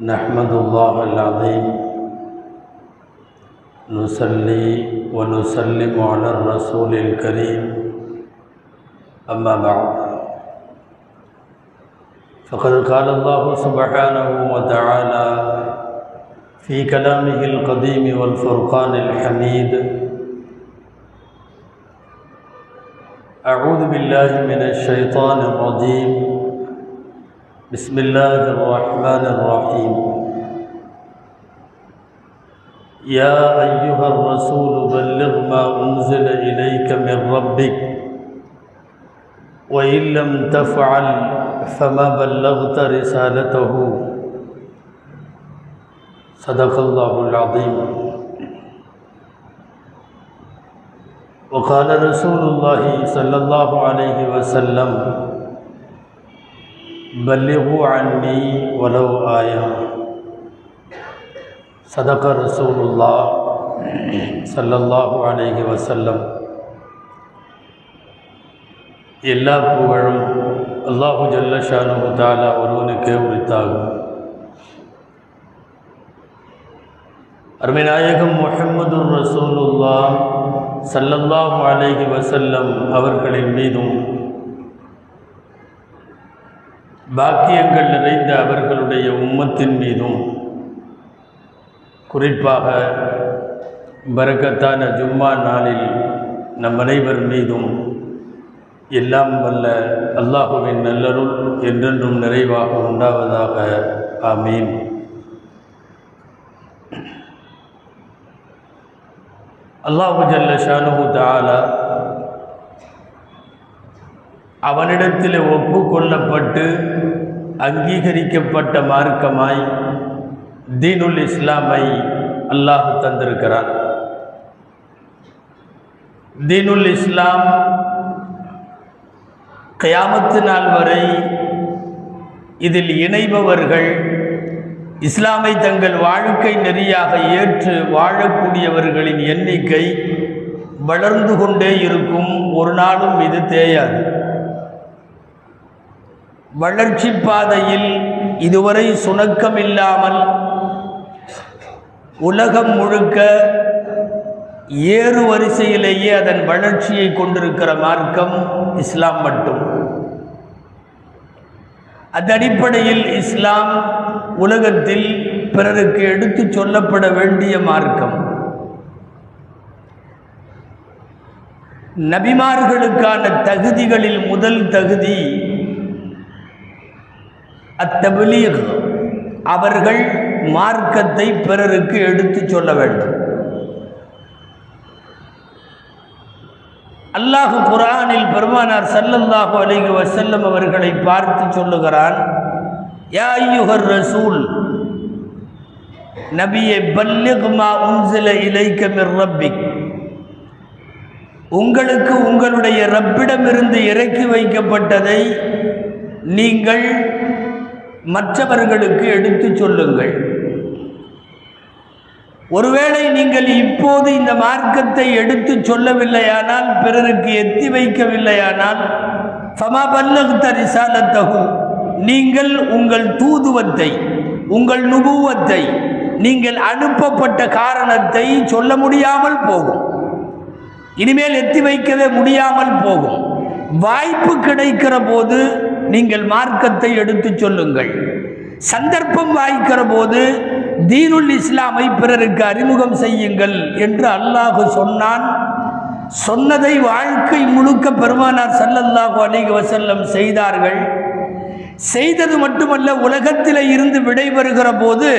نحمد الله العظيم. نصلي ونسلم على الرسول الكريم. أما بعد. فقد قال الله سبحانه وتعالى في كلامه القديم والفرقان الحميد أعوذ بالله من الشيطان الرجيم. بسم الله الرحمن الرحيم. يا أيها الرسول بلغ ما أنزل إليك من ربك. وإن لم تفعل فما بلغت رسالته. صدق الله العظيم. وقال رسول الله صلى الله عليه وسلم بلغوا عني ولو آية صدق رسول الله صلى الله عليه وسلم எல்லா புகழும் அல்லாஹு ஜல்ல ஷானு தாலா ஒருவனுக்கே உரித்தாகும் அருமைநாயகம் முஹம்மது ரசூலுல்லா சல்லல்லாஹு அலைஹி வசல்லம் அவர்களின் மீதும் பாக்கியங்கள் நிறைந்த அவர்களுடைய உம்மத்தின் மீதும் குறிப்பாக பரக்கத்தான ஜும்மா நாளில் நம் அனைவர் மீதும் எல்லாம் வல்ல அல்லாஹுவின் நல்லருள் என்றென்றும் நிறைவாக உண்டாவதாக. ஆமீன். அல்லாஹு ஜல்ல ஷானு தாலா அவனிடத்தில் ஒப்புக்கொள்ளப்பட்டு அங்கீகரிக்கப்பட்ட மார்க்கமாய் தீனுல் இஸ்லாமை அல்லாஹ் தந்திருக்கிறார் தீனுல் இஸ்லாம் கயாமத்து நாள் வரை இதில் இணைபவர்கள் இஸ்லாமை தங்கள் வாழ்க்கை நெறியாக ஏற்று வாழக்கூடியவர்களின் எண்ணிக்கை வளர்ந்து கொண்டே இருக்கும். ஒரு நாளும் இது தேயாது. வளர்ச்சி பாதையில் இதுவரை சுணக்கம் இல்லாமல் உலகம் முழுக்க ஏறு வரிசையிலேயே அதன் வளர்ச்சியை கொண்டிருக்கிற மார்க்கம் இஸ்லாம் மட்டும். அந்த அடிப்படையில் இஸ்லாம் உலகத்தில் பிறருக்கு எடுத்து சொல்லப்பட வேண்டிய மார்க்கம். நபிமார்களுக்கான தகுதிகளில் முதல் தகுதி அத்தபிலீக். அவர்கள் மார்க்கத்தை பிறருக்கு எடுத்து சொல்ல வேண்டும். அல்லாஹு குரானில் பெருமானார் சல்லல்லாஹு அலைஹி வசல்லம் அவர்களை பார்த்து சொல்லுகிறான் யா ஐயுகர் ரசூல் நபியை பல்லிக் மா உன்சில இலைக்க ரப்பிக். உங்களுக்கு உங்களுடைய ரப்பிடமிருந்து இறக்கி வைக்கப்பட்டதை நீங்கள் மற்றவர்களுக்கு எடுத்து சொல்லுங்கள். ஒருவேளை நீங்கள் இப்போது இந்த மார்க்கத்தை எடுத்து சொல்லவில்லையானால் பிறருக்கு எத்தி வைக்கவில்லையானால் சமபல்லகுத்த ரிசாலத்தகு நீங்கள் உங்கள் தூதுவத்தை உங்கள் நுபுவத்தை நீங்கள் அனுப்பப்பட்ட காரணத்தை சொல்ல முடியாமல் போகும். இனிமேல் எத்தி வைக்கவே முடியாமல் போகும். வாய்ப்பு கிடைக்கிற போது நீங்கள் மார்க்கத்தை எடுத்து சொல்லுங்கள். சந்தர்ப்பம் வாய்க்கிற போது தீனுல் இஸ்லாமை பிறருக்கு அறிமுகம் செய்யுங்கள் என்று அல்லாஹு சொன்னான். சொன்னதை வாழ்க்கை முழுக்க பெருமானார் சல்லல்லாஹு அலிக வசல்லம் செய்தார்கள். செய்தது மட்டுமல்ல உலகத்தில் இருந்து விடைபெறுகிற போது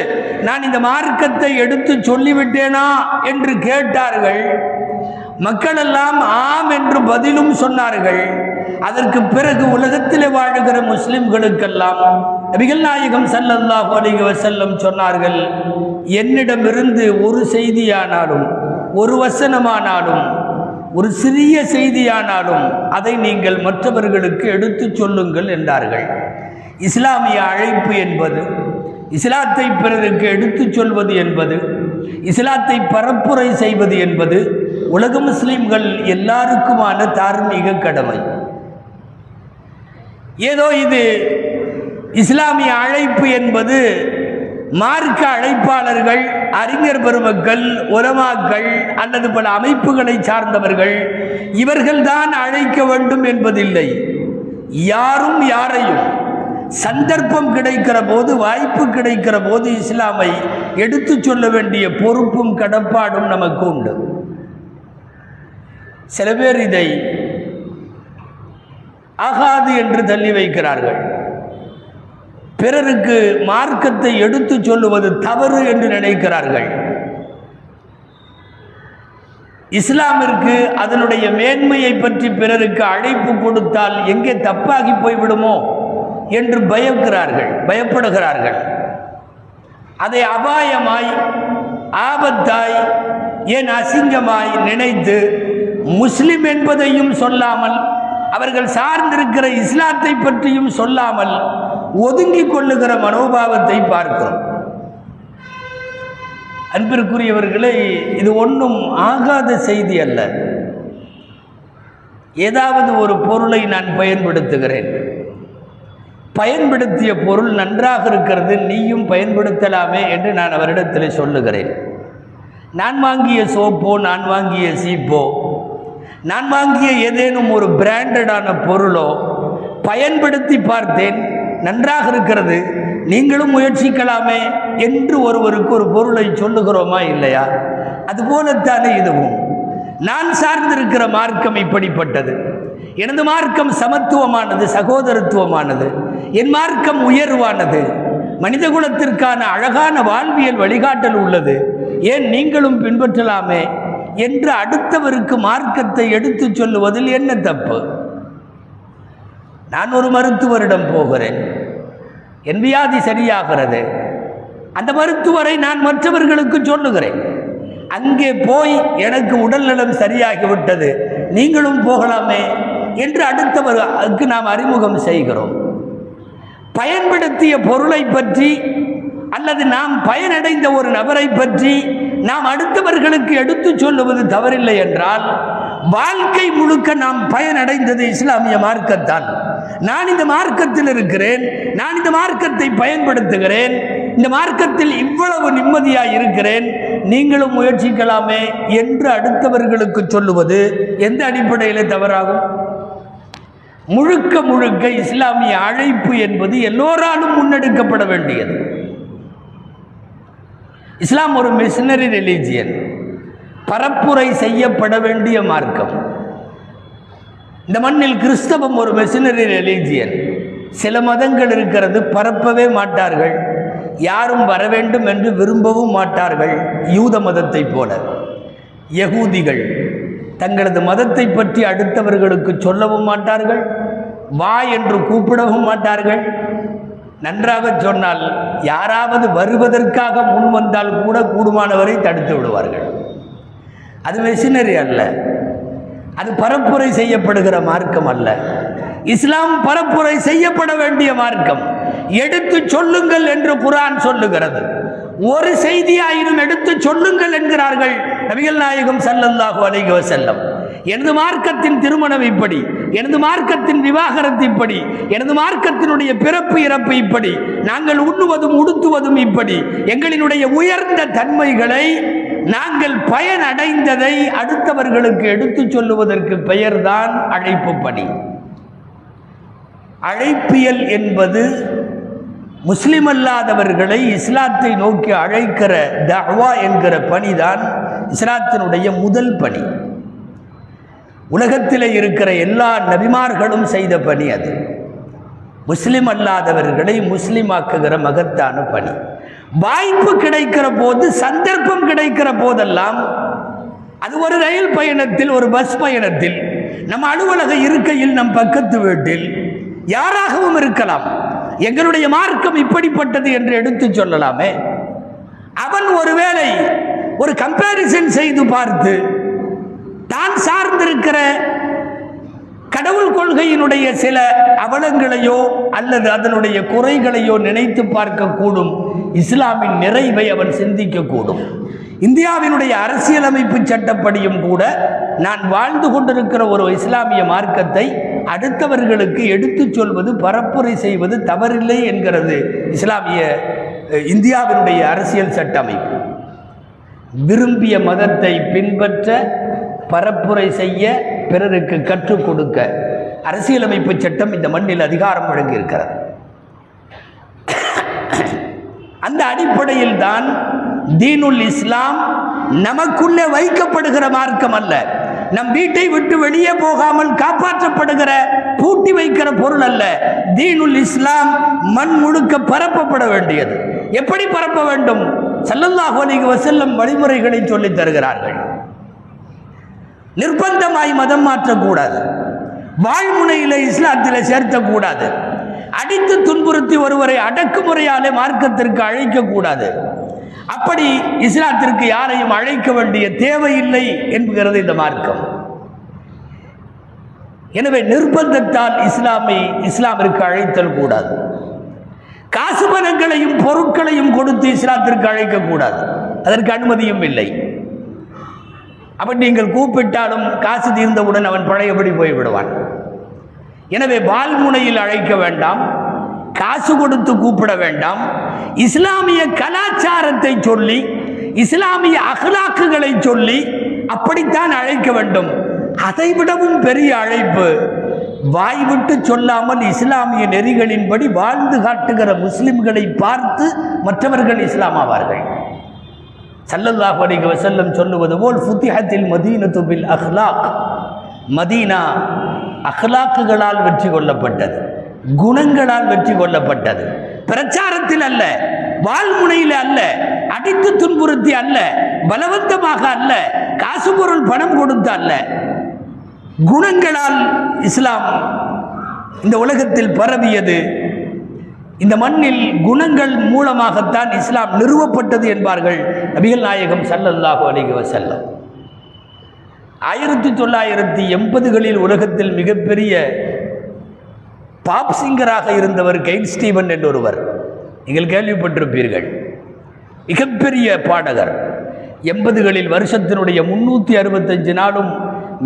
நான் இந்த மார்க்கத்தை எடுத்து சொல்லிவிட்டேனா என்று கேட்டார்கள். மக்களெல்லாம் ஆம் என்று பதிலும் சொன்னார்கள். அதற்கு பிறகு உலகத்தில் வாழுகிற முஸ்லிம்களுக்கெல்லாம் நபிகள் நாயகம் சல்லல்லாஹு அலிக வசல்லம் சொன்னார்கள் என்னிடமிருந்து ஒரு செய்தியானாலும் ஒரு வசனமானாலும் ஒரு சிறிய செய்தியானாலும் அதை நீங்கள் மற்றவர்களுக்கு எடுத்துச் சொல்லுங்கள் என்றார்கள். இஸ்லாமிய அழைப்பு என்பது இஸ்லாத்தை பிறருக்கு எடுத்துச் சொல்வது என்பது இஸ்லாத்தை பரப்புரை செய்வது என்பது உலக முஸ்லிம்கள் எல்லாருக்குமான தார்மீக கடமை. ஏதோ இது இஸ்லாமிய அழைப்பு என்பது மார்க்க அழைப்பாளர்கள் அறிஞர் பெருமக்கள் உலமாக்கள் அல்லது பல அமைப்புகளை சார்ந்தவர்கள் இவர்கள்தான் அழைக்க வேண்டும் என்பதில்லை. யாரும் யாரையும் சந்தர்ப்பம் கிடைக்கிற போது வாய்ப்பு கிடைக்கிற போது இஸ்லாமை எடுத்துச் சொல்ல வேண்டிய பொறுப்பும் கடப்பாடும் நமக்கு உண்டு. சில பேர் இதை ஆகாது என்று தள்ளி வைக்கிறார்கள். பிறருக்கு மார்க்கத்தை எடுத்துச் சொல்லுவது தவறு என்று நினைக்கிறார்கள். இஸ்லாமிற்கு அதனுடைய மேன்மையை பற்றி பிறருக்கு அழைப்பு கொடுத்தால் எங்கே தப்பாகி போய்விடுமோ என்று பயக்கிறார்கள் பயப்படுகிறார்கள். அதை அபாயமாய் ஆபத்தாய் ஏன் அசிங்கமாய் நினைத்து முஸ்லிம் என்பதையும் சொல்லாமல் அவர்கள் சார்ந்திருக்கிற இஸ்லாத்தை பற்றியும் சொல்லாமல் ஒதுங்கிக் கொள்ளுகிற மனோபாவத்தை பார்க்கிறோம். அன்பிற்குரியவர்களே இது ஒன்றும் ஆகாத செய்தி அல்ல. ஏதாவது ஒரு பொருளை நான் பயன்படுத்துகிறேன். பயன்படுத்திய பொருள் நன்றாக இருக்கிறது நீயும் பயன்படுத்தலாமே என்று நான் அவரிடத்தில் சொல்லுகிறேன். நான் வாங்கிய சோப்போ நான் வாங்கிய சீப்போ நான் வாங்கிய ஏதேனும் ஒரு பிராண்டடான பொருளோ பயன்படுத்தி பார்த்தேன் நன்றாக இருக்கிறது நீங்களும் முயற்சிக்கலாமே என்று ஒருவருக்கு ஒரு பொருளை சொல்லுகிறோமா இல்லையா? அதுபோலத்தானே இதுவும். நான் சார்ந்திருக்கிற மார்க்கம் இப்படிப்பட்டது. எனது மார்க்கம் சமத்துவமானது சகோதரத்துவமானது. என் மார்க்கம் உயர்வானது. மனித குலத்திற்கான அழகான வாழ்வியல் வழிகாட்டல் உள்ளது. ஏன் நீங்களும் பின்பற்றலாமே? என்று அடுத்தவருக்கு மார்க்கத்தை எடுத்துச் சொல்லுவதில் என்ன தப்பு? நான் ஒரு மருத்துவரிடம் போகிறேன். என் வியாதி சரியாகிறது. அந்த மருத்துவரை நான் மற்றவர்களுக்கு சொல்லுகிறேன். அங்கே போய் எனக்கு உடல்நலம் சரியாகிவிட்டது. நீங்களும் போகலாமே என்று அடுத்தவருக்கு நாம் அறிமுகம் செய்கிறோம். பயன்படுத்திய பொருளை பற்றி அல்லது நாம் பயனடைந்த ஒரு நபரை பற்றி நாம் அடுத்தவர்களுக்கு எடுத்துச் சொல்லுவது தவறில்லை என்றால் வாழ்க்கை முழுக்க நாம் பயனடைந்தது இஸ்லாமிய மார்க்கத்தான். நான் இந்த மார்க்கத்தில் இருக்கிறேன் நான் இந்த மார்க்கத்தை பயன்படுத்துகிறேன் இந்த மார்க்கத்தில் இவ்வளவு நிம்மதியாக இருக்கிறேன் நீங்களும் முயற்சிக்கலாமே என்று அடுத்தவர்களுக்கு சொல்லுவது எந்த அடிப்படையில் தவறாகும்? முழுக்க முழுக்க இஸ்லாமிய அழைப்பு என்பது எல்லோராலும் முன்னெடுக்கப்பட வேண்டியது. இஸ்லாம் ஒரு மிஷினரி ரிலீஜியன் பரப்புரை செய்யப்பட வேண்டிய மார்க்கம். இந்த மண்ணில் கிறிஸ்தவம் ஒரு மிஷினரி ரிலீஜியன் சில மதங்கள் இருக்கிறது பரப்பவே மாட்டார்கள். யாரும் வர வேண்டும் என்று விரும்பவும் மாட்டார்கள். யூத மதத்தை போல. யகூதிகள் தங்களது மதத்தை பற்றி அடுத்தவர்களுக்கு சொல்லவும் மாட்டார்கள். வா என்று கூப்பிடவும் மாட்டார்கள். நன்றாக சொன்னால் யாராவது வருவதற்காக முன் வந்தால் கூட கூடுமானவரை தடுத்து விடுவார்கள். அது மிஷினரி அல்ல. அது பரப்புரை செய்யப்படுகிற மார்க்கம் அல்ல. இஸ்லாம் பரப்புரை செய்யப்பட வேண்டிய மார்க்கம். எடுத்து சொல்லுங்கள் என்று குரான் சொல்லுகிறது. ஒரு செய்தியாயினும் எடுத்து சொல்லுங்கள் என்கிறார்கள் நபிகள் நாயகம் ஸல்லல்லாஹு அலைஹி செல்லம் எனது மார்க்கத்தின் திருமணம் இப்படி எனது மார்க்கத்தின் விவாகரத்து இப்படி எனது மார்க்கத்தினுடைய பிறப்பு இறப்பு இப்படி நாங்கள் உண்ணுவதும் உடுத்துவதும் இப்படி எங்களினுடைய உயர்ந்த தன்மைகளை நாங்கள் பயனடைந்ததை அடுத்தவர்களுக்கு எடுத்துச் சொல்லுவதற்கு பெயர்தான் அழைப்பு பணி அழைப்பியல் என்பது முஸ்லிம் அல்லாதவர்களை இஸ்லாத்தை நோக்கி அழைக்கிற தஹ்வா என்கிற பணிதான் இஸ்லாத்தினுடைய முதல் பணி. உலகத்தில் இருக்கிற எல்லா நபிமார்களும் செய்த பணி அது. முஸ்லிம் அல்லாதவர்களை முஸ்லிமாக்குகிற மகத்தான பணி. வாய்ப்பு கிடைக்கிற போது சந்தர்ப்பம் கிடைக்கிற போதெல்லாம் அது ஒரு ரயில் பயணத்தில் ஒரு பஸ் பயணத்தில் நம் அலுவலக இருக்கையில் நம் பக்கத்து வீட்டில் யாராகவும் இருக்கலாம். எங்களுடைய மார்க்கம் இப்படிப்பட்டது என்று எடுத்துச் சொல்லலாமே. அவன் ஒருவேளை ஒரு கம்பேரிசன் செய்து பார்த்து தான் சார்ந்திருக்கிற கடவுள் கொள்கையினுடைய சில அவலங்களையோ அல்லது அதனுடைய குறைகளையோ நினைத்து பார்க்கக்கூடும். இஸ்லாமின் நிறைவை அவன் சிந்திக்கக்கூடும். இந்தியாவினுடைய அரசியலமைப்பு சட்டப்படியும் கூட நான் வாழ்ந்து கொண்டிருக்கிற ஒரு இஸ்லாமிய மார்க்கத்தை அடுத்தவர்களுக்கு எடுத்துச் சொல்வது பரப்புரை செய்வது தவறில்லை என்கிறது இஸ்லாமிய இந்தியாவினுடைய அரசியல் சட்ட அமைப்பு விரும்பிய மதத்தை பின்பற்ற பரப்புரை செய்ய பிறருக்கு கற்றுக் கொடுக்க. அரசியலமைப்பு சட்டம் இந்த மண்ணில் அதிகாரம் வழங்கியிருக்கிறது. அந்த அடிப்படையில் தான் தீனுல் இஸ்லாம் நமக்குள்ளே வைக்கப்படுகிற மார்க்கம் அல்ல. நம் வீட்டை விட்டு வெளியே போகாமல் காப்பாற்றப்படுகிற பூட்டி வைக்கிற பொருள் அல்ல. தீனுல் இஸ்லாம் மண் முழுக்க பரப்பப்பட வேண்டியது. எப்படி பரப்ப வேண்டும்? ஸல்லல்லாஹு நீங்க வசல்லம் வழிமுறைகளை சொல்லித் தருகிறார்கள். நிர்பந்தமாய் மதம் மாற்றக்கூடாது. வாழ்முனையில இஸ்லாத்தில் சேர்த்தக்கூடாது. அடித்து துன்புறுத்தி ஒருவரை அடக்குமுறையாலே மார்க்கத்திற்கு அழைக்கக்கூடாது. அப்படி இஸ்லாத்திற்கு யாரையும் அழைக்க வேண்டிய தேவையில்லை என்கிறது இந்த மார்க்கம். எனவே நிர்பந்தத்தால் இஸ்லாமை இஸ்லாமிற்கு அழைத்தல் கூடாது. காசு பணங்களையும் பொருட்களையும் கொடுத்து இஸ்லாத்திற்கு அழைக்கக்கூடாது. அதற்கு அனுமதியும் இல்லை. அப்படி நீங்கள் கூப்பிட்டாலும் காசு தீர்ந்தவுடன் அவன் பழையபடி போய்விடுவான். எனவே பால்முனையில் அழைக்க வேண்டாம் காசு கொடுத்து கூப்பிட வேண்டாம் இஸ்லாமிய கலாச்சாரத்தை சொல்லி இஸ்லாமிய அகலாக்குகளை சொல்லி அப்படித்தான் அழைக்க வேண்டும். அதைவிடவும் பெரிய அழைப்பு வாய் விட்டு சொல்லாமல் இஸ்லாமிய நெறிகளின்படி வாழ்ந்து காட்டுகிற முஸ்லிம்களை பார்த்து மற்றவர்கள் இஸ்லாமாவார்கள் சல்லல்லாஹ் அலிக வசல்லம் சொல்லுவது போல் ஃபுத்திஹத்தில் மதீனத்து பில் அஹ்லாக். மதீனா அஹ்லாக்குகளால் வெற்றி கொள்ளப்பட்டது. குணங்களால் வெற்றி கொள்ளப்பட்டது. பிரச்சாரத்தில் அல்ல வாழ்முனையில் அல்ல அடித்து துன்புறுத்தி அல்ல பலவந்தமாக அல்ல காசு பொருள் பணம் கொடுத்து அல்ல. குணங்களால் இஸ்லாம் இந்த உலகத்தில் பரவியது. இந்த மண்ணில் குணங்கள் மூலமாகத்தான் இஸ்லாம் நிறுவப்பட்டது என்பார்கள் நபிகள் நாயகம் சல்லல்லாஹு அலிக வசல்லம் ஆயிரத்தி தொள்ளாயிரத்தி எண்பதுகளில் உலகத்தில் மிகப்பெரிய பாப் சிங்கராக இருந்தவர் கெயின் ஸ்டீவன் என்றொருவர். நீங்கள் கேள்விப்பட்டிருப்பீர்கள். மிகப்பெரிய பாடகர். எண்பதுகளில் வருஷத்தினுடைய முன்னூற்றி அறுபத்தஞ்சு நாளும்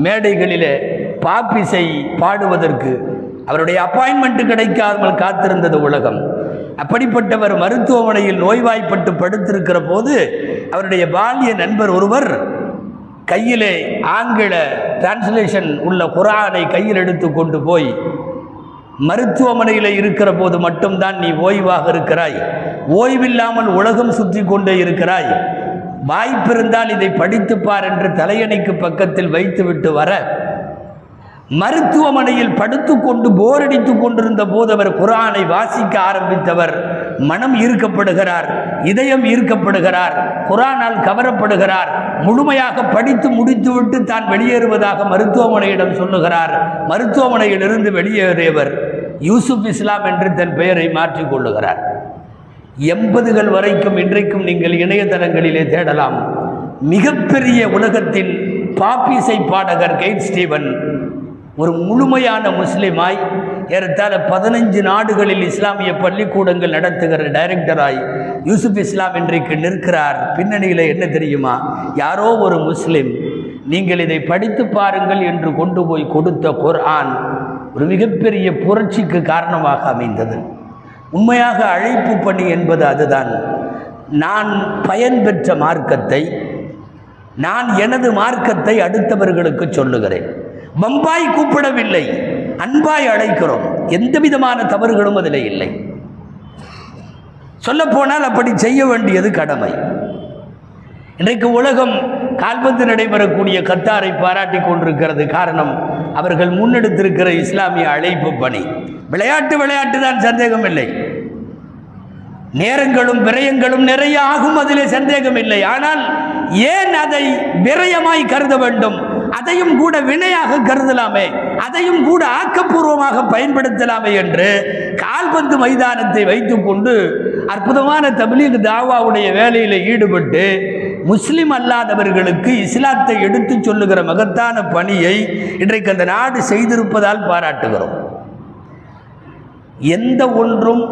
மேடைகளிலே பாப்பிசை பாடுவதற்கு அவருடைய அப்பாயின்மெண்ட் கிடைக்காமல் காத்திருந்தது உலகம். அப்படிப்பட்டவர் மருத்துவமனையில் நோய்வாய்ப்பட்டு படுத்திருக்கிற போது அவருடைய பாலிய நண்பர் ஒருவர் கையிலே ஆங்கில டிரான்ஸ்லேஷன் உள்ள குரானை கையில் எடுத்து கொண்டு போய் மருத்துவமனையில் இருக்கிற போது மட்டும்தான் நீ ஓய்வாக இருக்கிறாய். ஓய்வில்லாமல் உலகம் சுற்றி கொண்டே இருக்கிறாய். வாய்ப்பிருந்தால் இதை படித்துப்பார் என்று தலையணைக்கு பக்கத்தில் வைத்துவிட்டு வர மருத்துவமனையில் படுத்துக்கொண்டு போரடித்துக் கொண்டிருந்த போது அவர் குரானை வாசிக்க ஆரம்பித்தவர். மனம் ஈர்க்கப்படுகிறார் இதயம் ஈர்க்கப்படுகிறார் குரானால் கவரப்படுகிறார். முழுமையாக படித்து முடித்துவிட்டு தான் வெளியேறுவதாக மருத்துவமனையிடம் சொல்லுகிறார். மருத்துவமனையிலிருந்து வெளியேறியவர் யூசுப் இஸ்லாம் என்று தன் பெயரை மாற்றிக் கொள்ளுகிறார். எண்பதுகள் வரைக்கும் இன்றைக்கும் நீங்கள் இணையதளங்களிலே தேடலாம். மிகப்பெரிய உலகத்தின் பாப்பிசை பாடகர் கெய்ட் ஸ்டீவன் ஒரு முழுமையான முஸ்லீமாய் ஏறத்தாழ பதினஞ்சு நாடுகளில் இஸ்லாமிய பள்ளிக்கூடங்கள் நடத்துகிற டைரக்டராய் யூசுப் இஸ்லாம் இன்றைக்கு நிற்கிறார். பின்னணியில் என்ன தெரியுமா? யாரோ ஒரு முஸ்லீம் நீங்கள் இதை படித்து பாருங்கள் என்று கொண்டு போய் கொடுத்த குர்ஆன் ஒரு மிகப்பெரிய புரட்சிக்கு காரணமாக அமைந்தது. உண்மையாக அழைப்பு பணி என்பது அதுதான். நான் பயன் பெற்ற மார்க்கத்தை நான் எனது மார்க்கத்தை அடுத்தவர்களுக்கு சொல்லுகிறேன். பம்பாய் கூப்பிடவில்லை. அன்பாய் அழைக்கிறோம். எந்த விதமான தவறுகளும் அதில் இல்லை. சொல்லப்போனால் அப்படி செய்ய வேண்டியது கடமை. இன்றைக்கு உலகம் கால்பந்து நடைபெறக்கூடிய கத்தாரை பாராட்டி கொண்டிருக்கிறது காரணம் அவர்கள் முன்னெடுத்திருக்கிற இஸ்லாமிய அழைப்பு பணி. விளையாட்டு விளையாட்டு தான் சந்தேகம் இல்லை நேரங்களும் விரயங்களும் நிறைய ஆகும் அதிலே சந்தேகம் இல்லை ஆனால் ஏன் அதை விரயமாய் கருத வேண்டும்? அதையும் கூட வினையாக கருதலாமே அதையும் கூட ஆக்கப்பூர்வமாக பயன்படுத்தலாமே என்று கால்பந்து மைதானத்தை வைத்துக்கொண்டு அற்புதமான தபிலீக் தாவாவுடைய வேலையில் ஈடுபட்டு முஸ்லிம் அல்லாதவர்களுக்கு இஸ்லாத்தை எடுத்துச் சொல்லுகிற மகத்தான பணியை இன்றைக்கு அந்த நாடு செய்திருப்பதால் பாராட்டுகிறோம். எந்த ஒன்றும்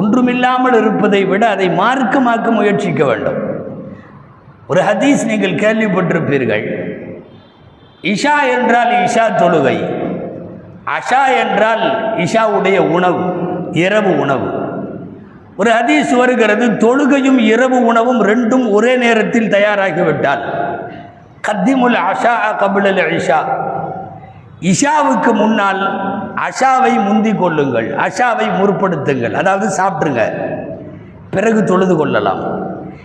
ஒன்றுமில்லாமல் இருப்பதை விட அதை மார்க்கமாக்க முயற்சிக்க வேண்டும். ஒரு ஹதீஸ் நீங்கள் கேள்விப்பட்டிருப்பீர்கள். இஷா என்றால் இஷா தொழுகை. அஷா என்றால் இஷாவுடைய உணவு இரவு உணவு. ஒரு ஹதீஸ் வருகிறது தொழுகையும் இரவு உணவும் ரெண்டும் ஒரே நேரத்தில் தயாராகிவிட்டால். கத்திமுல் அஷா கபிலல் இஷா. இஷாவுக்கு முன்னால் அஷாவை முந்தி கொள்ளுங்கள் அஷாவை முற்படுத்துங்கள் அதாவது சாப்பிட்ருங்க பிறகு தொழுது கொள்ளலாம்.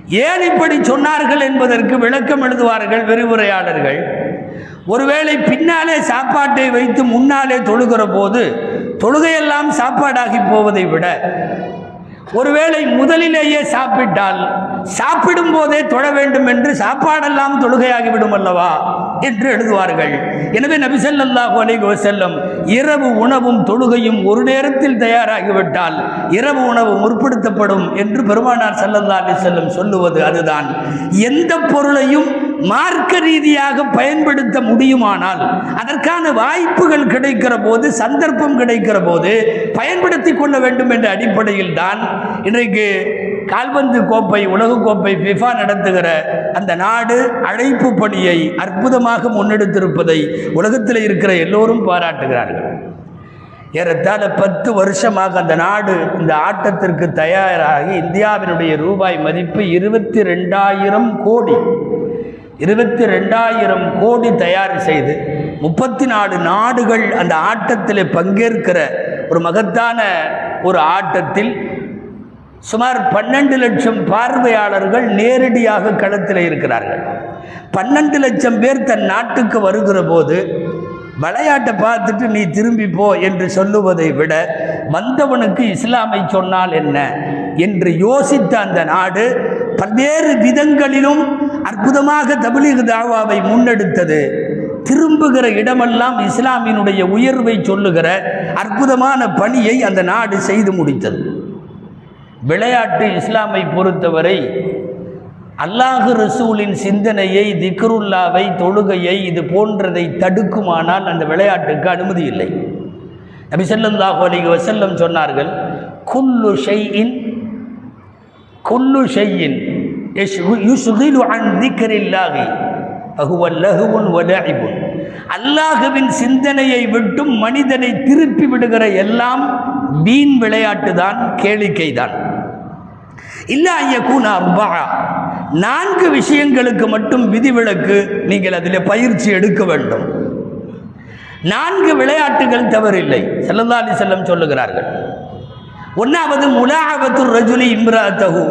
ஏன் இப்படி சொன்னார்கள் என்பதற்கு விளக்கம் எழுதுவார்கள் விரிவுரையாளர்கள். ஒருவேளை பின்னாலே சாப்பாட்டை வைத்து முன்னாலே தொழுகிற போது தொழுகையெல்லாம் சாப்பாடாகி போவதை விட ஒருவேளை முதலிலேயே சாப்பிட்டால் சாப்பிடும் போதே தொழ வேண்டும் என்று சாப்பாடெல்லாம் தொழுகையாகிவிடும் அல்லவா என்று எழுதுவார்கள். எனவே நபிசல்லாஹு அலைகோ செல்லும் இரவு உணவும் தொழுகையும் ஒரு நேரத்தில் தயாராகிவிட்டால் இரவு உணவு முற்படுத்தப்படும் என்று பெருமானார் சல்லல்லா அலி செல்லம் சொல்லுவது அதுதான். எந்த பொருளையும் மார்க்க ரீதியாக பயன்படுத்த முடியுமானால் அதற்கான வாய்ப்புகள் கிடைக்கிற போது சந்தர்ப்பம் கிடைக்கிற போது பயன்படுத்தி கொள்ள வேண்டும் என்ற அடிப்படையில் தான் இன்றைக்கு கால்பந்து கோப்பை உலகக்கோப்பை கோப்பை ஃபிஃபா நடத்துகிற அந்த நாடு அழைப்பு பணியை அற்புதமாக முன்னெடுத்திருப்பதை உலகத்தில் இருக்கிற எல்லோரும் பாராட்டுகிறார்கள். ஏறத்தாழ பத்து வருஷமாக அந்த நாடு இந்த ஆட்டத்திற்கு தயாராகி இந்தியாவினுடைய ரூபாய் மதிப்பு இருபத்தி ரெண்டாயிரம் கோடி. இருபத்தி ரெண்டாயிரம் கோடி தயார் செய்து முப்பத்தி நாலு நாடுகள் அந்த ஆட்டத்தில் பங்கேற்கிற ஒரு மகத்தான ஒரு ஆட்டத்தில் சுமார் பன்னெண்டு லட்சம் பார்வையாளர்கள் நேரடியாக களத்தில் இருக்கிறார்கள். பன்னெண்டு லட்சம் பேர் தன் நாட்டுக்கு வருகிற போது விளையாட்டை பார்த்துட்டு நீ திரும்பி போ என்று சொல்லுவதை விட வந்தவனுக்கு இஸ்லாமை சொன்னால் என்ன? என்று யோசித்த அந்த நாடு பல்வேறு விதங்களிலும் அற்புதமாக தபிலீக் தாவாவை முன்னெடுத்தது. திரும்புகிற இடமெல்லாம் இஸ்லாமினுடைய உயர்வை சொல்லுகிற அற்புதமான பணியை அந்த நாடு செய்து முடித்தது. விளையாட்டு இஸ்லாமை பொறுத்தவரை அல்லாஹு ரசூலின் சிந்தனையை திக்ருல்லாவை தொழுகையை இது போன்றதை தடுக்குமானால் அந்த விளையாட்டுக்கு அனுமதி இல்லை. நபி ஸல்லல்லாஹு அலைஹி வஸல்லம் சொன்னார்கள் குல்லு ஷெய்யின் குல்லு ஷெய்யின் யுஷ்கிலு அன் திக்ரில்லாஹி ஃபஹுவ லஹுவுன் வ அல்லாஹுவின் சிந்தனையை விட்டும் மனிதனை திருப்பி விடுகிற எல்லாம் வீண் விளையாட்டு தான் கேளிக்கை தான் இல்ல ஐயக்கூனா அர்பா நான்கு விஷயங்களுக்கு மட்டும் விதிவிலக்கு நீங்கள் அதில் பயிற்சி எடுக்க வேண்டும். நான்கு விளையாட்டுகள் தவறில்லை. ஸல்லல்லாஹு செல்லம் சொல்லுகிறார்கள். ஒன்றாவது முலாபத்து ரஜுலி இம்ராத்தகு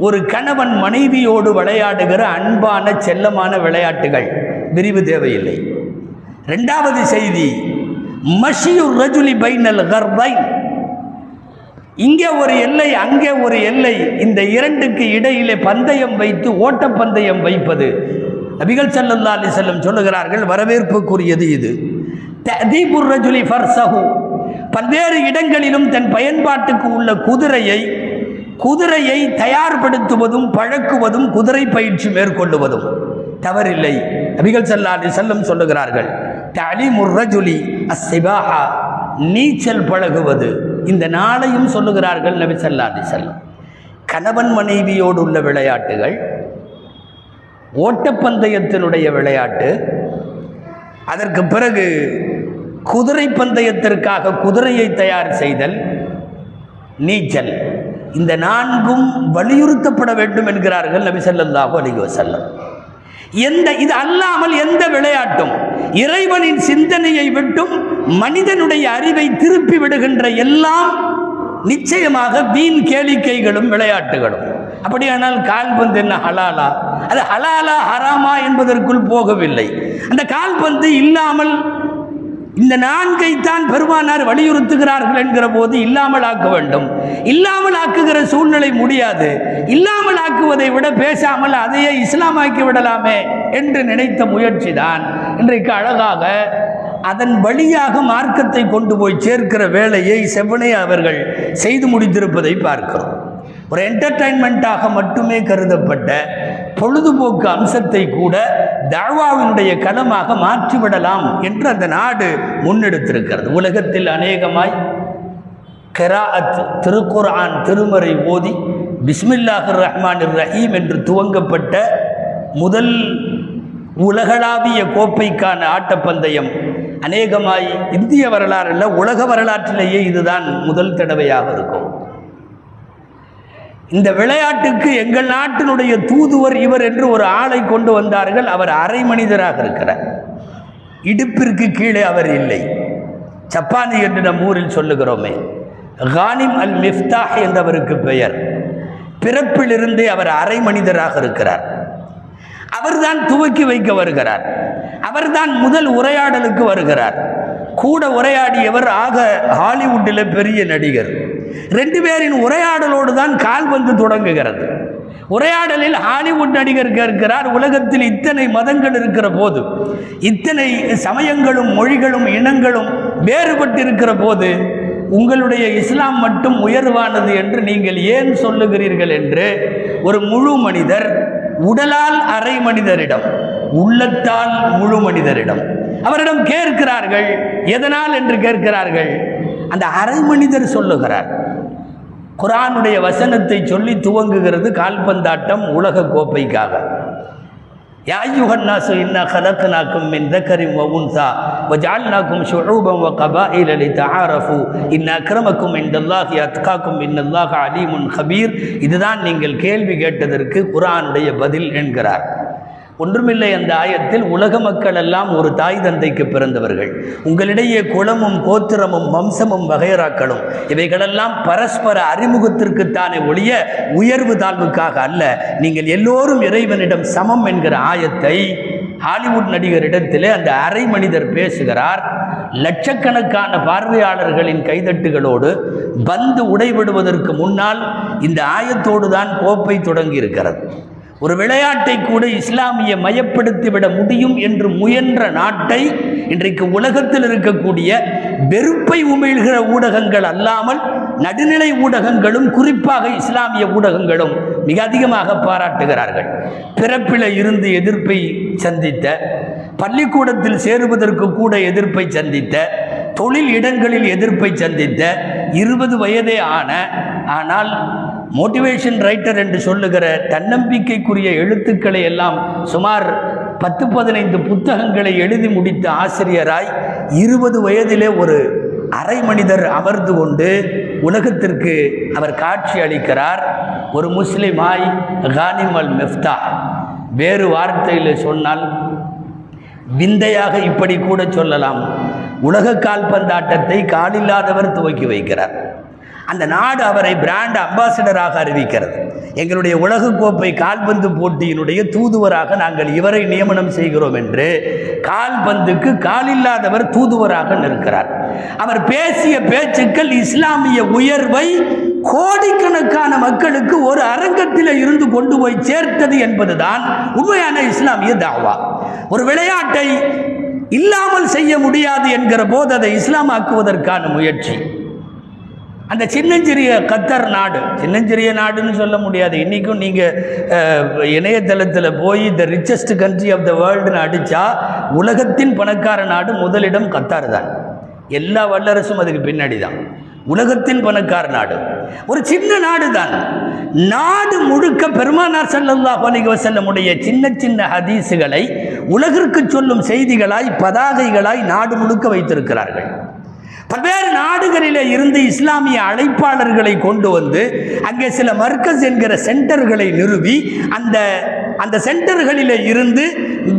ஒரு கணவன் மனைவியோடு விளையாடுகிற அன்பான செல்லமான விளையாட்டுகள். விரிவு தேவையில்லை. ரெண்டாவது செய்தி மஷியு ரஜுலி பைனல் கர்பை இங்கே ஒரு எல்லை அங்கே ஒரு எல்லை. இந்த இரண்டுக்கு இடையிலே பந்தயம் வைத்து ஓட்டப்பந்தயம் வைப்பது. நபிகள் ஸல்லல்லாஹு அலி செல்லம் சொல்லுகிறார்கள் வரவேற்புக்குரியது இது. தீபுர் ரஜுலி ஃபர்சஹு பல்வேறு இடங்களிலும் தன் பயன்பாட்டுக்கு உள்ள குதிரையை குதிரையை தயார்படுத்துவதும் பழக்குவதும் குதிரை பயிற்சி மேற்கொள்ளுவதும் தவறில்லை. நபிகள் ஸல்லல்லாஹு அலைஹி வஸல்லம் சொல்லுகிறார்கள் தலி முர்ரஜுலி அசிபாஹா நீச்சல் பழகுவது. இந்த நாளையும் சொல்லுகிறார்கள் நபி ஸல்லல்லாஹு அலைஹி கணவன் மனைவியோடு உள்ள விளையாட்டுகள் ஓட்டப்பந்தயத்தினுடைய விளையாட்டு. அதற்கு பிறகு குதிரை பந்தயத்திற்காக குதிரையை தயார் செய்தல் நீச்சல். இந்த நான்கும் வலியுறுத்தப்பட வேண்டும் என்கிறார்கள் நபி ஸல்லல்லாஹு அலைஹி எந்த இது அல்லாமல் எந்த விளையாட்டும் இறைவனின் சிந்தனையை விட்டும் மனிதனுடைய அறிவை திருப்பி விடுகின்ற எல்லாம் நிச்சயமாக வீண் கேளிக்கைகளும் விளையாட்டுகளும். அப்படியானால் கால்பந்து என்ன ஹலாலா? அது ஹலாலா ஹராமா என்பதற்குள் போகவில்லை. அந்த கால்பந்து இல்லாமல் இந்த நான்கைத்தான் பெருமானார் வலியுறுத்துகிறார்கள் என்கிற போது இல்லாமல் ஆக்க வேண்டும். இல்லாமல் ஆக்குகிற சூழ்நிலை முடியாது. இல்லாமல் ஆக்குவதை விட பேசாமல் அதையே இஸ்லாமாக்கி விடலாமே என்று நினைத்த முயற்சி தான் இன்றைக்கு அழகாக அதன் வழியாக மார்க்கத்தை கொண்டு போய் சேர்க்கிற வேலையை செவ்வனே அவர்கள் செய்து முடித்திருப்பதை பார்க்கிறோம். ஒரு என்டர்டைன்மெண்ட்டாக மட்டுமே கருதப்பட்ட பொழுதுபோக்கு அம்சத்தை கூட தாவாவினுடைய களமாக மாற்றிவிடலாம் என்று அந்த நாடு முன்னெடுத்திருக்கிறது. உலகத்தில் அநேகமாய் கெராஅத் திருக்குர்ஆன் திருமறை ஓதி பிஸ்மில்லாஹிர் ரஹ்மான் ரஹீம் என்று துவங்கப்பட்ட முதல் உலகளாவிய கோப்பைக்கான ஆட்டப்பந்தயம். அநேகமாய் இந்திய வரலாறில் உலக வரலாற்றிலேயே இதுதான் முதல் தடவையாக இருக்கும். இந்த விளையாட்டுக்கு எங்கள் நாட்டினுடைய தூதுவர் இவர் என்று ஒரு ஆளை கொண்டு வந்தார்கள். அவர் அரை மனிதராக இருக்கிறார். இடுப்பிற்கு கீழே அவர் இல்லை. சப்பானி என்று நம் ஊரில் சொல்லுகிறோமே. கானிம் அல் மிஃப்தாஹ் என்றவருக்கு பெயர். பிறப்பிலிருந்தே அவர் அரை மனிதராக இருக்கிறார். அவர்தான் துவக்கி வைக்க வருகிறார். அவர்தான் முதல் உரையாடலுக்கு வருகிறார். கூட உரையாடியவர் ஆக ஹாலிவுட்டில் பெரிய நடிகர். ரெண்டு பேரின் உரையாடலோடு தான் கால்பந்து தொடங்குகிறது. உரையாடலில் ஹாலிவுட் நடிகர் கேட்கிறார் உலகத்தில் இத்தனை மதங்கள் இருக்கிற போது இத்தனை சமயங்களும் மொழிகளும் இனங்களும் வேறுபட்டிருக்கிற போது உங்களுடைய இஸ்லாம் மட்டும் உயர்வானது என்று நீங்கள் ஏன் சொல்லுகிறீர்கள் என்று ஒரு முழு மனிதர் உடலால் அரை மனிதரிடம் உள்ளத்தால் முழு மனிதரிடம் அவரிடம் கேட்கிறார்கள் எதனால் என்று கேட்கிறார்கள்? அந்த அரை மனிதர் சொல்லுகிறார் குரானுடைய வசனத்தை சொல்லி துவங்குகிறது கால்பந்தாட்டம் உலக கோப்பைக்காக. யாயுகன்னாசு இன்னா கலக்கனாக்கும் மின் தக்கரிம் வவுன்சா வஜால்னாக்கும் ஷுஊபம் வ கபாயில லிதஆரஃபு இன்ன அக்ரமக்கும் இன்தல்லாஹி அத்காக்கும் இன்னல்லாஹ அலீமுன் ஹபீர் இதுதான் நீங்கள் கேள்வி கேட்டதற்கு குர்ஆனுடைய பதில் என்கிறார். ஒன்றுமில்லை அந்த ஆயத்தில் உலக மக்கள் எல்லாம் ஒரு தாய் தந்தைக்கு பிறந்தவர்கள். உங்களிடையே குளமும் கோத்திரமும் வம்சமும் வகையராக்களும் இவைகளெல்லாம் பரஸ்பர அறிமுகத்திற்குத்தானே ஒழிய உயர்வு தாழ்வுக்காக அல்ல. நீங்கள் எல்லோரும் இறைவனிடம் சமம் என்கிற ஆயத்தை ஹாலிவுட் நடிகரிடத்திலே அந்த அரை மனிதர் பேசுகிறார். லட்சக்கணக்கான பார்வையாளர்களின் கைதட்டுகளோடு பந்து உடைவிடுவதற்கு முன்னால் இந்த ஆயத்தோடு தான் கோப்பை தொடங்கி இருக்கிறது ஒரு விளையாட்டை கூட இஸ்லாமிய மயப்படுத்திவிட முடியும் என்று முயன்ற நாட்டை இன்றைக்கு உலகத்தில் இருக்கக்கூடிய வெறுப்பை உமிழ்கிற ஊடகங்கள் அல்லாமல் நடுநிலை ஊடகங்களும் குறிப்பாக இஸ்லாமிய ஊடகங்களும் மிக அதிகமாக பாராட்டுகிறார்கள். பிறப்பில இருந்து எதிர்ப்பை சந்தித்த பள்ளிக்கூடத்தில் சேருவதற்கு கூட எதிர்ப்பை சந்தித்த தொழில் இடங்களில் எதிர்ப்பை சந்தித்த இருபது வயதே ஆன ஆனால் மோட்டிவேஷன் ரைட்டர் என்று சொல்லுகிற தன்னம்பிக்கைக்குரிய எழுத்துக்களை எல்லாம் சுமார் பத்து பதினைந்து புத்தகங்களை எழுதி முடித்த ஆசிரியராய் இருபது வயதிலே ஒரு அரை மனிதர் அமர்ந்து கொண்டு உலகத்திற்கு அவர் காட்சி அளிக்கிறார். ஒரு முஸ்லிமாய் கானிம் அல் மெஃப்தா. வேறு வார்த்தையில் சொன்னால் விந்தையாக இப்படி கூட சொல்லலாம். உலக கால்பந்தாட்டத்தை காலில்லாதவர் துவக்கி வைக்கிறார். அந்த நாடு அவரை பிராண்ட் அம்பாசிடராக அறிவிக்கிறது. எங்களுடைய உலகக்கோப்பை கால்பந்து போட்டியினுடைய தூதுவராக நாங்கள் இவரை நியமனம் செய்கிறோம் என்று கால்பந்துக்கு காலில்லாதவர் தூதுவராக நிற்கிறார். அவர் பேசிய பேச்சுக்கள் இஸ்லாமிய உயர்வை கோடிக்கணக்கான மக்களுக்கு ஒரு அரங்கத்தில் இருந்து கொண்டு போய் சேர்த்தது என்பதுதான் உண்மையான இஸ்லாமிய தாவா. ஒரு விளையாட்டை இல்லாமல் செய்ய முடியாது என்கிற போது அதை இஸ்லாமாக்குவதற்கான முயற்சி. அந்த சின்னஞ்சிறிய கத்தர் நாடு சின்னஞ்சிறிய நாடுன்னு சொல்ல முடியாது. இன்றைக்கும் நீங்கள் இணையதளத்தில் போய் the richest country of the வேர்ல்டுன்னு அடித்தா உலகத்தின் பணக்கார நாடு முதலிடம் கத்தார் தான். எல்லா வல்லரசும் அதுக்கு பின்னாடி தான். உலகத்தின் பணக்கார நாடு. ஒரு சின்ன நாடு தான். நாடு முழுக்க பெருமானார் ஸல்லல்லாஹு அலைஹி வஸல்லமுடைய சின்ன சின்ன ஹதீஸுகளை உலகிற்கு சொல்லும் செய்திகளாய் பதாகைகளாய் நாடு முழுக்க வைத்திருக்கிறார்கள். பல்வேறு நாடுகளிலே இருந்து இஸ்லாமிய அழைப்பாளர்களை கொண்டு வந்து அங்கே சில மர்க்கஸ் என்கிற சென்டர்களை நிறுவி அந்த அந்த சென்டர்களிலே இருந்து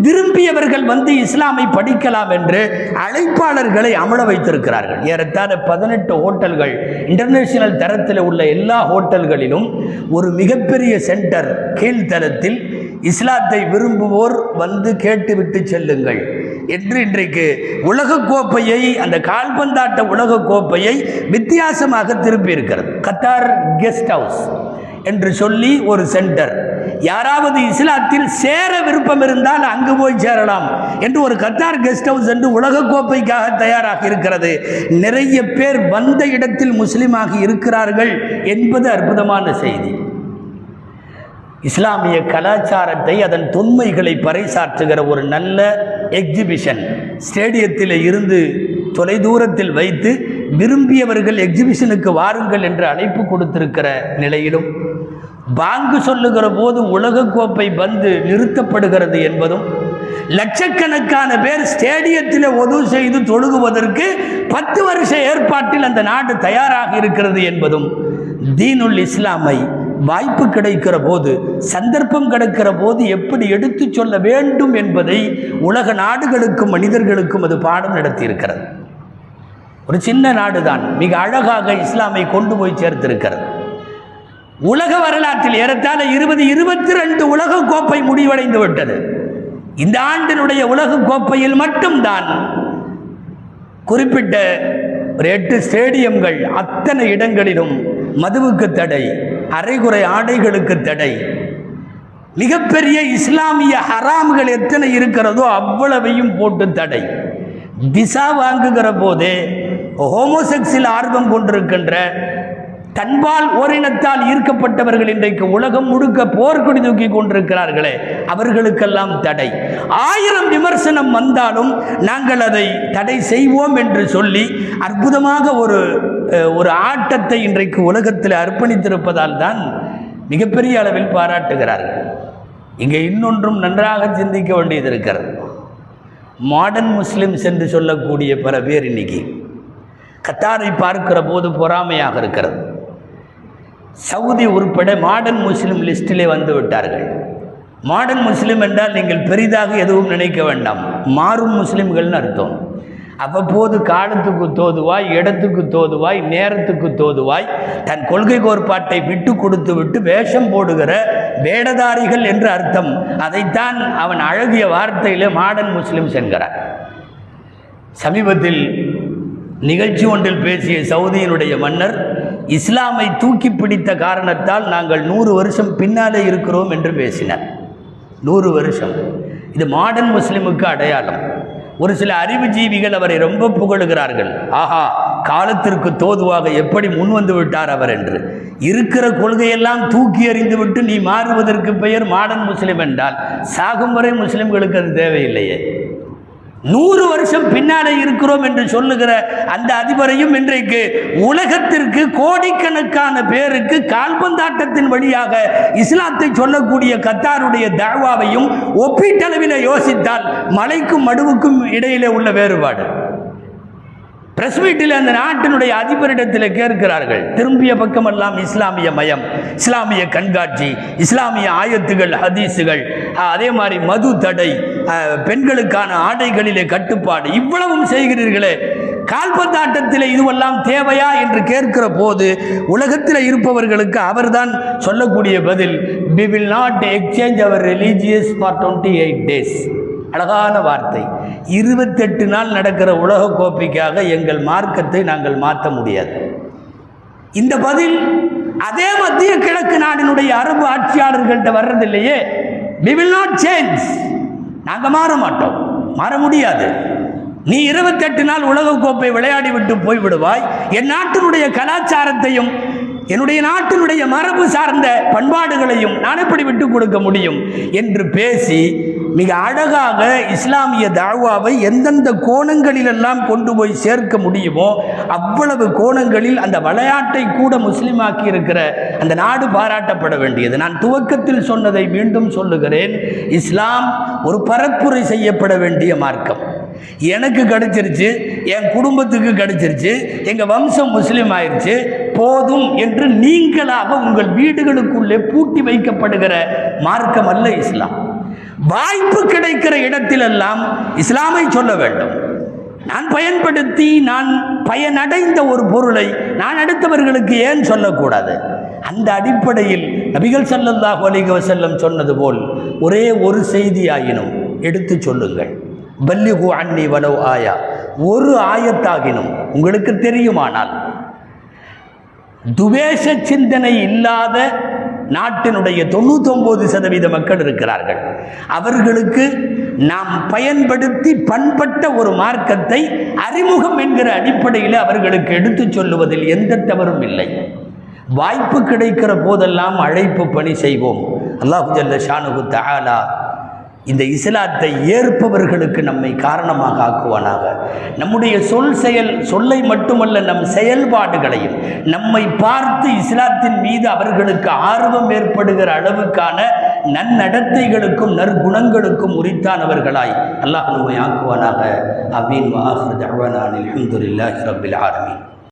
விரும்பியவர்கள் வந்து இஸ்லாமை படிக்கலாம் என்று அழைப்பாளர்களை அமல வைத்திருக்கிறார்கள். ஏறத்தாழ பதினெட்டு ஹோட்டல்கள் இன்டர்நேஷனல் தரத்தில் உள்ள எல்லா ஹோட்டல்களிலும் ஒரு மிகப்பெரிய சென்டர் கீழ்த்தரத்தில் இஸ்லாத்தை விரும்புவோர் வந்து கேட்டுவிட்டு செல்லுங்கள். என்று இன்றைக்கு உலகக்கோப்பையை அந்த கால்பந்தாட்ட உலகக்கோப்பையை வித்தியாசமாக திருப்பி இருக்கிறது கத்தார் கெஸ்ட் ஹவுஸ் என்று சொல்லி ஒரு சென்டர். யாராவது இஸ்லாத்தில் சேர விருப்பம் இருந்தால் அங்கு போய் சேரலாம் என்று ஒரு கத்தார் கெஸ்ட் ஹவுஸ் என்று உலகக்கோப்பைக்காக தயாராக இருக்கிறது. நிறைய பேர் வந்த இடத்தில் முஸ்லீமாக இருக்கிறார்கள் என்பது அற்புதமான செய்தி. இஸ்லாமிய கலாச்சாரத்தை அதன் தொன்மைகளை பறைசாற்றுகிற ஒரு நல்ல எக்ஸிபிஷன் ஸ்டேடியத்தில் இருந்து தொலைதூரத்தில் வைத்து விரும்பியவர்கள் எக்ஸிபிஷனுக்கு வாருங்கள் என்று அழைப்பு கொடுத்திருக்கிற நிலையிலும் பாங்கு சொல்லுகிற போது உலகக்கோப்பை பந்து நிறுத்தப்படுகிறது என்பதும் லட்சக்கணக்கான பேர் ஸ்டேடியத்தில் ஒது செய்து தொழுகுவதற்கு பத்து வருஷ ஏற்பாட்டில் அந்த நாடு தயாராக இருக்கிறது என்பதும் தீனுல் இஸ்லாமை வாய்ப்பு கிடைக்கிற போது சந்தர்ப்பம் கிடைக்கிற போது எப்படி எடுத்துச் சொல்ல வேண்டும் என்பதை உலக நாடுகளுக்கும் மனிதர்களுக்கும் அது பாடம் நடத்தியிருக்கிறது. ஒரு சின்ன நாடுதான் மிக அழகாக இஸ்லாமை கொண்டு போய் சேர்த்திருக்கிறது. உலக வரலாற்றில் ஏறத்தாழ இருபது இருபத்தி ரெண்டு உலக கோப்பை முடிவடைந்து விட்டது. இந்த ஆண்டினுடைய உலக கோப்பையில் மட்டும்தான் குறிப்பிட்ட ஒரு எட்டு ஸ்டேடியம்கள் அத்தனை இடங்களிலும் மதுவுக்கு தடை. அரைகுறை ஆடைகளுக்கு தடை. மிகப்பெரிய இஸ்லாமிய ஹராம்கள் எத்தனை இருக்கிறதோ அவ்வளவையும் போட்டு தடை. விசா வாங்குகிற போது ஹோமோசெக்ஸில் ஆர்வம் கொண்டிருக்கின்ற தன்பால் ஓரினத்தால் ஈர்க்கப்பட்டவர்கள் இன்றைக்கு உலகம் முழுக்க போர்க்கொடி தூக்கி கொண்டிருக்கிறார்களே அவர்களுக்கெல்லாம் தடை. ஆயிரம் விமர்சனம் வந்தாலும் நாங்கள் அதை தடை செய்வோம் என்று சொல்லி அற்புதமாக ஒரு ஒரு ஆட்டத்தை இன்றைக்கு உலகத்தில் அர்ப்பணித்திருப்பதால் தான் மிகப்பெரிய அளவில் பாராட்டுகிறார்கள். இங்கே இன்னொன்றும் நன்றாக சிந்திக்க வேண்டியது இருக்கிறது. மாடர்ன் முஸ்லிம்ஸ் என்று சொல்லக்கூடிய பல பேர் இன்னைக்கு கத்தாரை பார்க்கிற போது பொறாமையாக இருக்கிறது. சவுதி உட்பட மாடர்ன் முஸ்லிம் லிஸ்டிலே வந்து விட்டார்கள். மாடர்ன் முஸ்லீம் என்றால் நீங்கள் பெரிதாக எதுவும் நினைக்க வேண்டாம். மாறும் முஸ்லீம்கள்னு அர்த்தம். அவ்வப்போது காலத்துக்கு தோதுவாய் இடத்துக்கு தோதுவாய் நேரத்துக்கு தோதுவாய் தன் கொள்கை கோட்பாட்டை விட்டு கொடுத்து விட்டு வேஷம் போடுகிற வேடதாரிகள் என்று அர்த்தம். அதைத்தான் அவன் அழகிய வார்த்தையிலே மாடர்ன் முஸ்லிம்ஸ் என்கிறார். சமீபத்தில் நிகழ்ச்சி ஒன்றில் பேசிய சவுதியினுடைய மன்னர் இஸ்லாமை தூக்கி பிடித்த காரணத்தால் நாங்கள் நூறு வருஷம் பின்னாலே இருக்கிறோம் என்று பேசினார். நூறு வருஷம். இது மாடர்ன் முஸ்லிமுக்கு அடையாளம். ஒரு சில அறிவுஜீவிகள் அவரை ரொம்ப புகழுகிறார்கள். ஆஹா காலத்திற்கு தோதுவாக எப்படி முன் வந்து விட்டார் அவர் என்று. இருக்கிற கொள்கையெல்லாம் தூக்கி எறிந்து விட்டு நீ மாறுவதற்கு பெயர் மாடர்ன் முஸ்லிம் என்றால் சாகும் வரை முஸ்லிம்களுக்கு அது தேவையில்லையே. நூறு வருஷம் பின்னாலே இருக்கிறோம் என்று சொல்லுகிற அந்த அதிபரையும் இன்றைக்கு உலகத்திற்கு கோடிக்கணக்கான பேருக்கு கால்பந்தாட்டத்தின் வழியாக இஸ்லாத்தை சொல்லக்கூடிய கத்தாருடைய தாவாவையும் ஒப்பீட்டளவில் யோசித்தால் மலைக்கும் மடுவுக்கும் இடையிலே உள்ள வேறுபாடு. பிரஸ் மீட்டில் அந்த நாட்டினுடைய அதிபரிடத்தில் கேட்கிறார்கள். திரும்பிய பக்கமெல்லாம் இஸ்லாமிய மயம் இஸ்லாமிய கண்காட்சி இஸ்லாமிய ஆயத்துகள் ஹதீஸுகள் அதே மாதிரி மது தடை பெண்களுக்கான ஆடைகளிலே கட்டுப்பாடு இவ்வளவும் செய்கிறீர்களே. கால்பந்தாட்டத்தில் இதுவெல்லாம் தேவையா என்று கேட்கிற போது உலகத்தில் இருப்பவர்களுக்கு அவர்தான் சொல்லக்கூடிய பதில் we will not exchange our religious for twenty eight days அழகான வார்த்தை. இருபத்தெட்டு நாள் நடக்கிற உலக கோப்பைக்காக எங்கள் மார்க்கத்தை நாங்கள் மாற்ற முடியாது. இந்த பதில் அதே மத்திய கிழக்கு நாடினுடைய அரபு ஆட்சியாளர்கள்ட்ட வர்றதில்லையே. வி வில் நாட் சேஞ்ச் நாங்கள் மாற மாட்டோம். மாற முடியாது. நீ இருபத்தெட்டு நாள் உலகக்கோப்பை விளையாடி விட்டு போய்விடுவாய் என் நாட்டினுடைய கலாச்சாரத்தையும் என்னுடைய நாட்டினுடைய மரபு சார்ந்த பண்பாடுகளையும் நான் எப்படி விட்டு கொடுக்க முடியும்? என்று பேசி மிக அழகாக இஸ்லாமிய தாழ்வாவை எந்தெந்த கோணங்களிலெல்லாம் கொண்டு போய் சேர்க்க முடியுமோ அவ்வளவு கோணங்களில் அந்த விளையாட்டை கூட முஸ்லீமாக்கி இருக்கிற அந்த நாடு பாராட்டப்பட வேண்டியது. நான் துவக்கத்தில் சொன்னதை மீண்டும் சொல்லுகிறேன். இஸ்லாம் ஒரு பரப்புரை செய்யப்பட வேண்டிய மார்க்கம். எனக்கு கிடைச்சிருச்சு என் குடும்பத்துக்கு கிடைச்சிருச்சு எங்கள் வம்சம் முஸ்லீம் ஆயிடுச்சு போதும் என்று நீங்களாக உங்கள் வீடுகளுக்குள்ளே பூட்டி வைக்கப்படுகிற மார்க்கம் அல்ல இஸ்லாம். வாய்ப்பு கிடைக்கிற இடத்திலெல்லாம் இஸ்லாமை சொல்ல வேண்டும். நான் பயன்படுத்தி நான் பயனடைந்த ஒரு பொருளை நான் அடுத்தவர்களுக்கு ஏன் சொல்லக்கூடாது? அந்த அடிப்படையில் நபிகள் ஸல்லல்லாஹு அலைஹி வஸல்லம் சொன்னது போல் ஒரே ஒரு செய்தி ஆயினும் எடுத்து சொல்லுங்கள். பல்லிகு அன்னி வலவ் ஆயா. ஒரு ஆயத்தாகினும் உங்களுக்கு தெரியுமானால் துவேஷ சிந்தனை இல்லாத நாட்டினுடைய தொண்ணூத்தொம்பது சதவீத மக்கள் இருக்கிறார்கள். அவர்களுக்கு நாம் பயன்படுத்தி பண்பட்ட ஒரு மார்க்கத்தை அறிமுகம் என்கிற அடிப்படையில் அவர்களுக்கு எடுத்துச் சொல்லுவதில் எந்த தவறும் இல்லை. வாய்ப்பு கிடைக்கிற போதெல்லாம் அழைப்பு பணி செய்வோம். அல்லாஹு ஜல்ல ஷானுகு தஆலா இந்த இஸ்லாத்தை ஏற்பவர்களுக்கு நம்மை காரணமாக ஆக்குவானாக. நம்முடைய சொல் செயல் சொல்லை மட்டுமல்ல நம் செயல்பாடுகளையும் நம்மை பார்த்து இஸ்லாத்தின் மீது அவர்களுக்கு ஆர்வம் ஏற்படுகிற அளவுக்கான நன்னடத்தைகளுக்கும் நற்குணங்களுக்கும் உரித்தானவர்களாய் அல்லாஹ் நம்மை ஆக்குவானாக. அமீன் வாஹர் தஹ்வானான் அல்ஹம்துலில்லாஹி ரபில் ஆலமீன்.